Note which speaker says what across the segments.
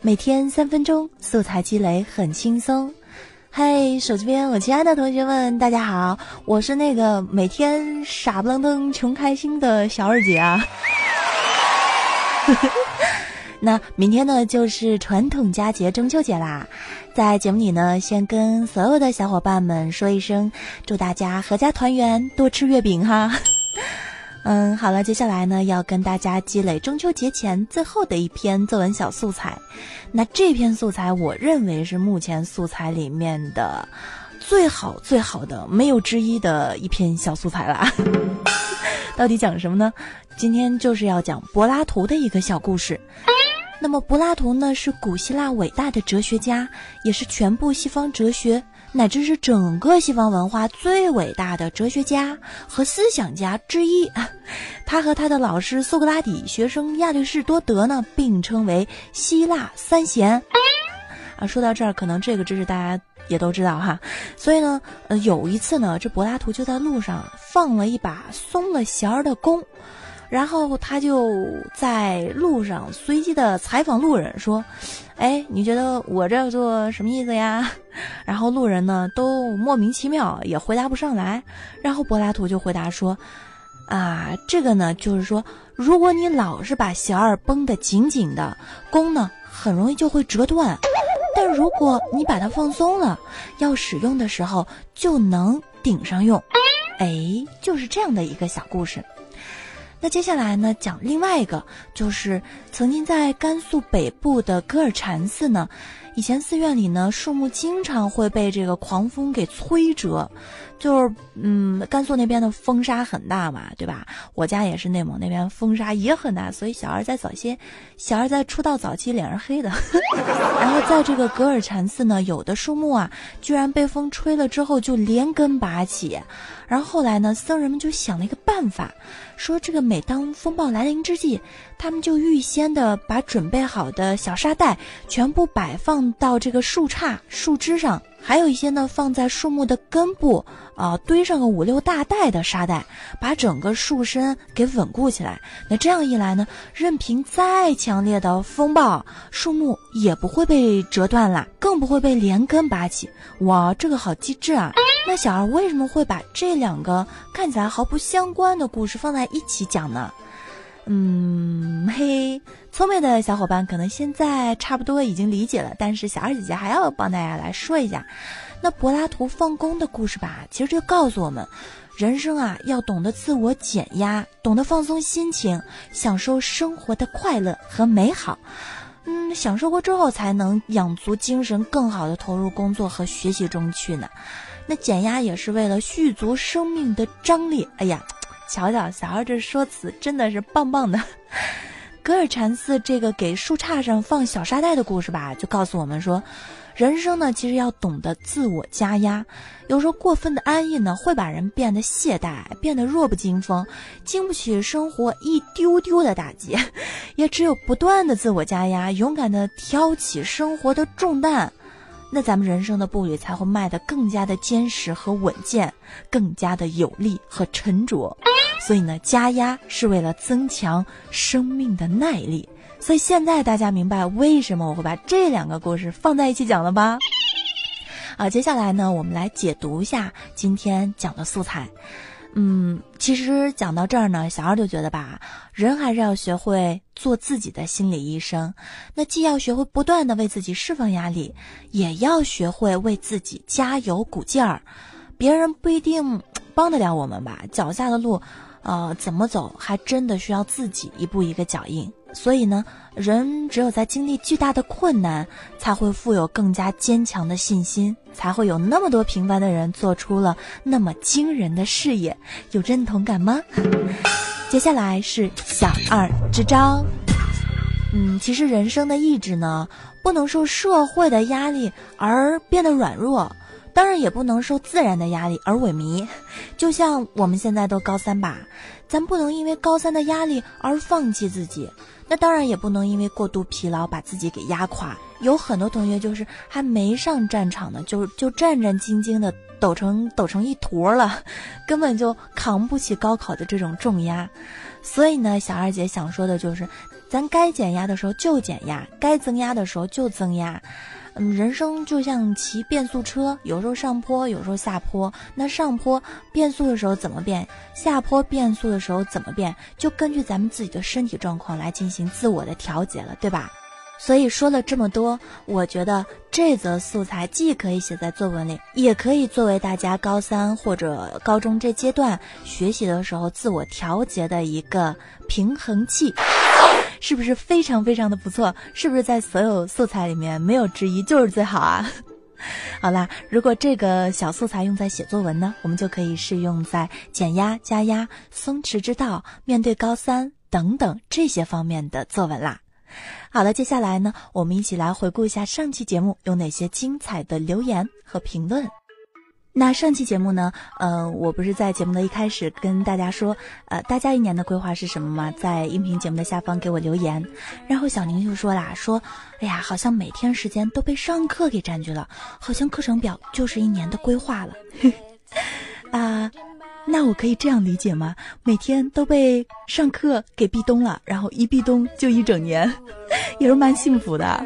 Speaker 1: 每天三分钟，素材积累很轻松。嘿，手机边我亲爱的同学们，大家好，我是那个每天傻不愣登穷开心的小二姐啊。那明天呢，就是传统佳节中秋节啦。在节目里呢，先跟所有的小伙伴们说一声，祝大家阖家团圆，多吃月饼哈。嗯，好了，接下来呢，要跟大家积累中秋节前最后的一篇作文小素材。那这篇素材，我认为是目前素材里面的最好最好的，没有之一的一篇小素材了。到底讲什么呢？今天就是要讲柏拉图的一个小故事。那么，柏拉图呢，是古希腊伟大的哲学家，也是全部西方哲学。乃至是整个西方文化最伟大的哲学家和思想家之一，他和他的老师苏格拉底、学生亚里士多德呢，并称为希腊三贤。啊，说到这儿，可能这个知识大家也都知道哈。所以呢，呃，有一次呢，这柏拉图就在路上放了一把松了弦儿的弓。然后他就在路上随机的采访路人，说：“哎，你觉得我这做什么意思呀？” 然后路人呢都莫名其妙，也回答不上来。然后柏拉图就回答说：“啊，这个呢就是说，如果你老是把弦儿绷得紧紧的，弓呢很容易就会折断；但如果你把它放松了，要使用的时候就能顶上用。”哎，就是这样的一个小故事。那接下来呢，讲另外一个，就是曾经在甘肃北部的格尔禅寺呢，以前寺院里呢，树木经常会被这个狂风给摧折，就是嗯，甘肃那边的风沙很大嘛，对吧？我家也是内蒙那边风沙也很大，所以小二在早些，小二在出道早期脸是黑的。然后在这个格尔禅寺呢，有的树木啊，居然被风吹了之后就连根拔起。然后后来呢，僧人们就想了一个办法，说这个每当风暴来临之际，他们就预先的把准备好的小沙袋全部摆放到这个树杈、树枝上，还有一些呢放在树木的根部，啊，堆上个五六大袋的沙袋，把整个树身给稳固起来。那这样一来呢，任凭再强烈的风暴，树木也不会被折断了，更不会被连根拔起。哇，这个好机智啊！那小二为什么会把这两个看起来毫不相关的故事放在一起讲呢？嗯，嘿，聪明的小伙伴可能现在差不多已经理解了，但是小二姐姐还要帮大家来说一下，那柏拉图放工的故事吧，其实就告诉我们，人生啊要懂得自我减压，懂得放松心情，享受生活的快乐和美好。嗯，享受过之后才能养足精神，更好的投入工作和学习中去呢。那减压也是为了续足生命的张力。哎呀，瞧瞧小二这说辞真的是棒棒的。格尔禅寺这个给树杈上放小沙袋的故事吧，就告诉我们说，人生呢其实要懂得自我加压。有时候过分的安逸呢，会把人变得懈怠，变得弱不禁风，经不起生活一丢丢的打击。也只有不断的自我加压，勇敢的挑起生活的重担。那咱们人生的步履才会迈得更加的坚实和稳健，更加的有力和沉着。所以呢，加压是为了增强生命的耐力。所以现在大家明白为什么我会把这两个故事放在一起讲了吧？啊，接下来呢，我们来解读一下今天讲的素材。嗯，其实讲到这儿呢，小二就觉得吧，人还是要学会做自己的心理医生。那既要学会不断的为自己释放压力，也要学会为自己加油鼓劲儿。别人不一定帮得了我们吧，脚下的路，呃，怎么走，还真的需要自己一步一个脚印。所以呢，人只有在经历巨大的困难，才会富有更加坚强的信心，才会有那么多平凡的人做出了那么惊人的事业。有认同感吗？接下来是小二支招。嗯，其实人生的意志呢，不能受社会的压力而变得软弱，当然也不能受自然的压力而萎靡。就像我们现在都高三吧，咱不能因为高三的压力而放弃自己。那当然也不能因为过度疲劳把自己给压垮。有很多同学就是还没上战场呢，就就战战兢兢的抖成抖成一坨了，根本就扛不起高考的这种重压。所以呢，小二姐想说的就是，咱该减压的时候就减压，该增压的时候就增压。嗯，人生就像骑变速车，有时候上坡，有时候下坡。那上坡变速的时候怎么变？下坡变速的时候怎么变？就根据咱们自己的身体状况来进行自我的调节了，对吧？所以说了这么多，我觉得这则素材既可以写在作文里，也可以作为大家高三或者高中这阶段学习的时候自我调节的一个平衡器。是不是非常非常的不错？是不是在所有素材里面没有之一，就是最好啊？好啦，如果这个小素材用在写作文呢，我们就可以适用在减压、加压、松弛之道、面对高三等等这些方面的作文啦。好了，接下来呢，我们一起来回顾一下上期节目有哪些精彩的留言和评论。那上期节目呢，呃，我不是在节目的一开始跟大家说，呃，大家一年的规划是什么吗？在音频节目的下方给我留言。然后小宁就说啦，说，哎呀，好像每天时间都被上课给占据了，好像课程表就是一年的规划了。啊，那我可以这样理解吗？每天都被上课给壁咚了，然后一壁咚就一整年，也是蛮幸福的。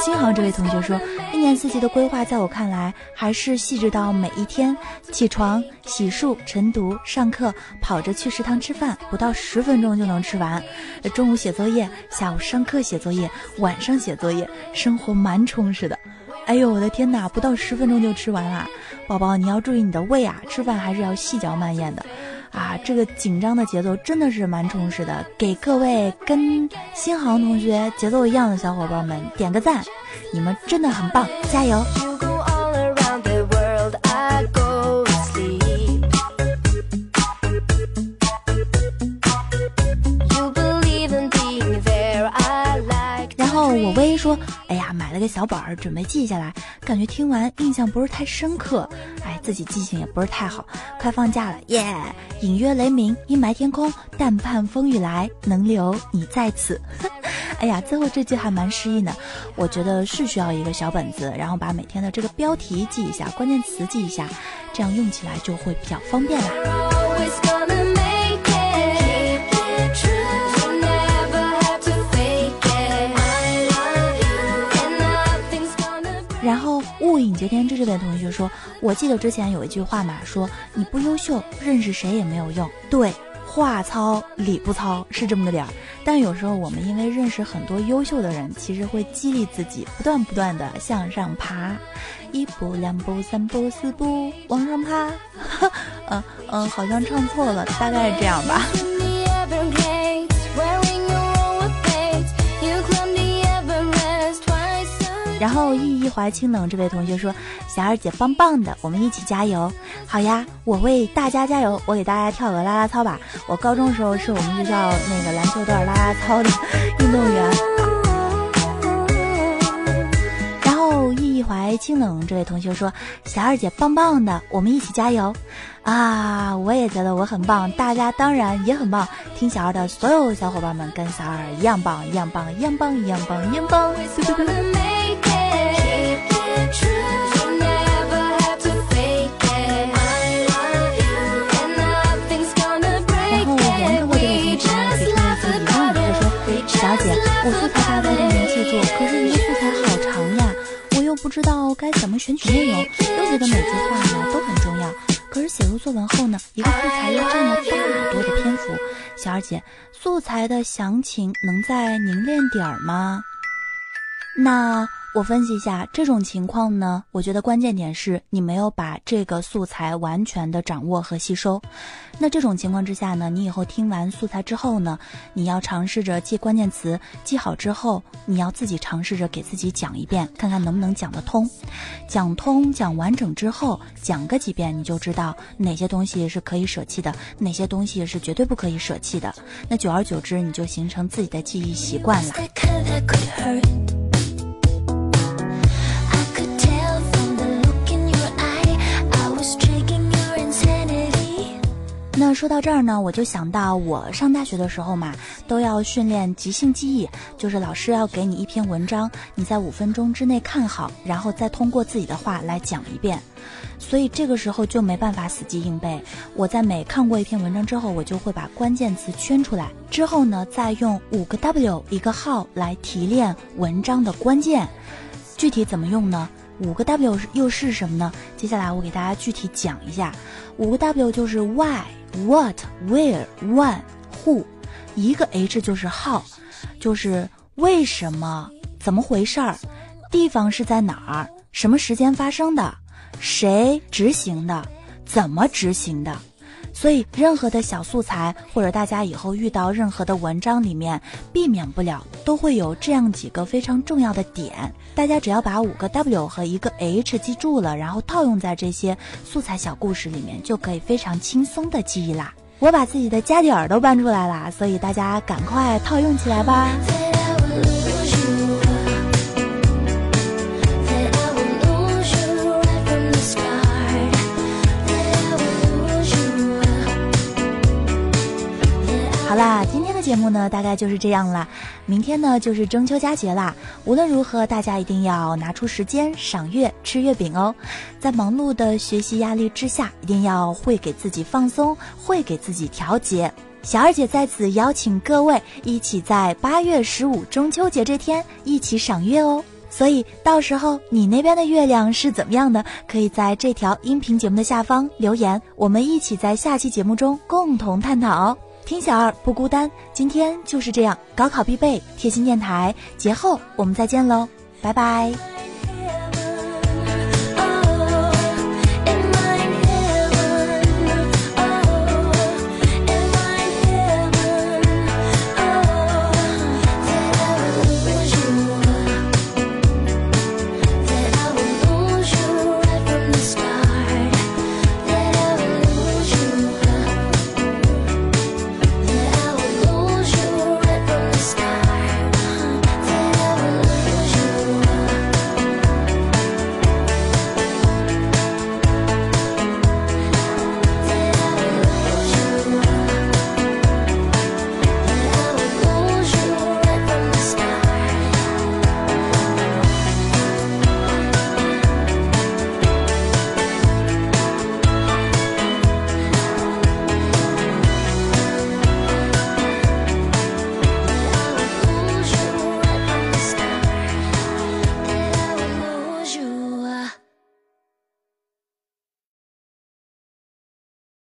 Speaker 1: 新航这位同学说，一年四季的规划，在我看来还是细致到每一天起床、洗漱、晨读、上课、跑着去食堂吃饭，不到十分钟就能吃完。中午写作业，下午上课写作业，晚上写作业，生活蛮充实的。哎呦，我的天哪！不到十分钟就吃完了，宝宝你要注意你的胃啊，吃饭还是要细嚼慢咽的，啊，这个紧张的节奏真的是蛮充实的。给各位跟新航同学节奏一样的小伙伴们点个赞，你们真的很棒，加油！我微说：“哎呀，买了个小本儿，准备记下来。感觉听完印象不是太深刻，哎，自己记性也不是太好。快放假了，耶！隐约雷鸣，阴霾天空，但盼风雨来，能留你在此。哎呀，最后这句还蛮诗意的。我觉得是需要一个小本子，然后把每天的这个标题记一下，关键词记一下，这样用起来就会比较方便啦。”天之这位同学说：“我记得之前有一句话嘛，说你不优秀，认识谁也没有用。对，话糙理不糙是这么个点儿。但有时候我们因为认识很多优秀的人，其实会激励自己不断不断的向上爬，一步两步三步四步往上爬。嗯 嗯，好像唱错了，大概是这样吧。”然后意一怀清冷这位同学说：“小二姐棒棒的，我们一起加油！好呀，我为大家加油，我给大家跳个啦啦操吧。我高中时候是我们学校那个篮球队啦啦操的运动员。”然后意一怀清冷这位同学说：“小二姐棒棒的，我们一起加油！啊，我也觉得我很棒，大家当然也很棒。听小二的所有小伙伴们跟小二一样棒，一样棒，一样棒，一样棒，一样棒！”素材大概都能记住，可是一个素材好长呀，我又不知道该怎么选取内容，又觉得每句话呢都很重要。可是写入作文后呢，一个素材又占了大多的篇幅。小二姐，素材的详情能再凝练点儿吗？那。我分析一下这种情况呢，我觉得关键点是你没有把这个素材完全的掌握和吸收。那这种情况之下呢，你以后听完素材之后呢，你要尝试着记关键词，记好之后，你要自己尝试着给自己讲一遍，看看能不能讲得通。讲通、讲完整之后，讲个几遍，你就知道哪些东西是可以舍弃的，哪些东西是绝对不可以舍弃的。那久而久之，你就形成自己的记忆习惯了。那说到这儿呢，我就想到我上大学的时候嘛，都要训练即兴记忆，就是老师要给你一篇文章，你在五分钟之内看好，然后再通过自己的话来讲一遍。所以这个时候就没办法死记硬背。我在每看过一篇文章之后，我就会把关键词圈出来，之后呢，再用五个 W 一个号来提炼文章的关键。具体怎么用呢？五个 W 又是什么呢？接下来我给大家具体讲一下。五个 W 就是 Why、What、Where、When、Who，一个 H 就是 How，就是为什么、怎么回事儿、地方是在哪儿、什么时间发生的。谁执行的？怎么执行的？所以，任何的小素材，或者大家以后遇到任何的文章里面，避免不了都会有这样几个非常重要的点。大家只要把五个 W 和一个 H 记住了，然后套用在这些素材小故事里面，就可以非常轻松的记忆啦。我把自己的家底儿都搬出来了，所以大家赶快套用起来吧。啦，今天的节目呢，大概就是这样啦。明天呢，就是中秋佳节啦。无论如何，大家一定要拿出时间赏月、吃月饼哦。在忙碌的学习压力之下，一定要会给自己放松，会给自己调节。小二姐在此邀请各位一起在八月十五中秋节这天一起赏月哦。所以到时候你那边的月亮是怎么样的？可以在这条音频节目的下方留言，我们一起在下期节目中共同探讨哦。听小二不孤单，今天就是这样。高考必备，贴心电台，节后我们再见喽，拜拜。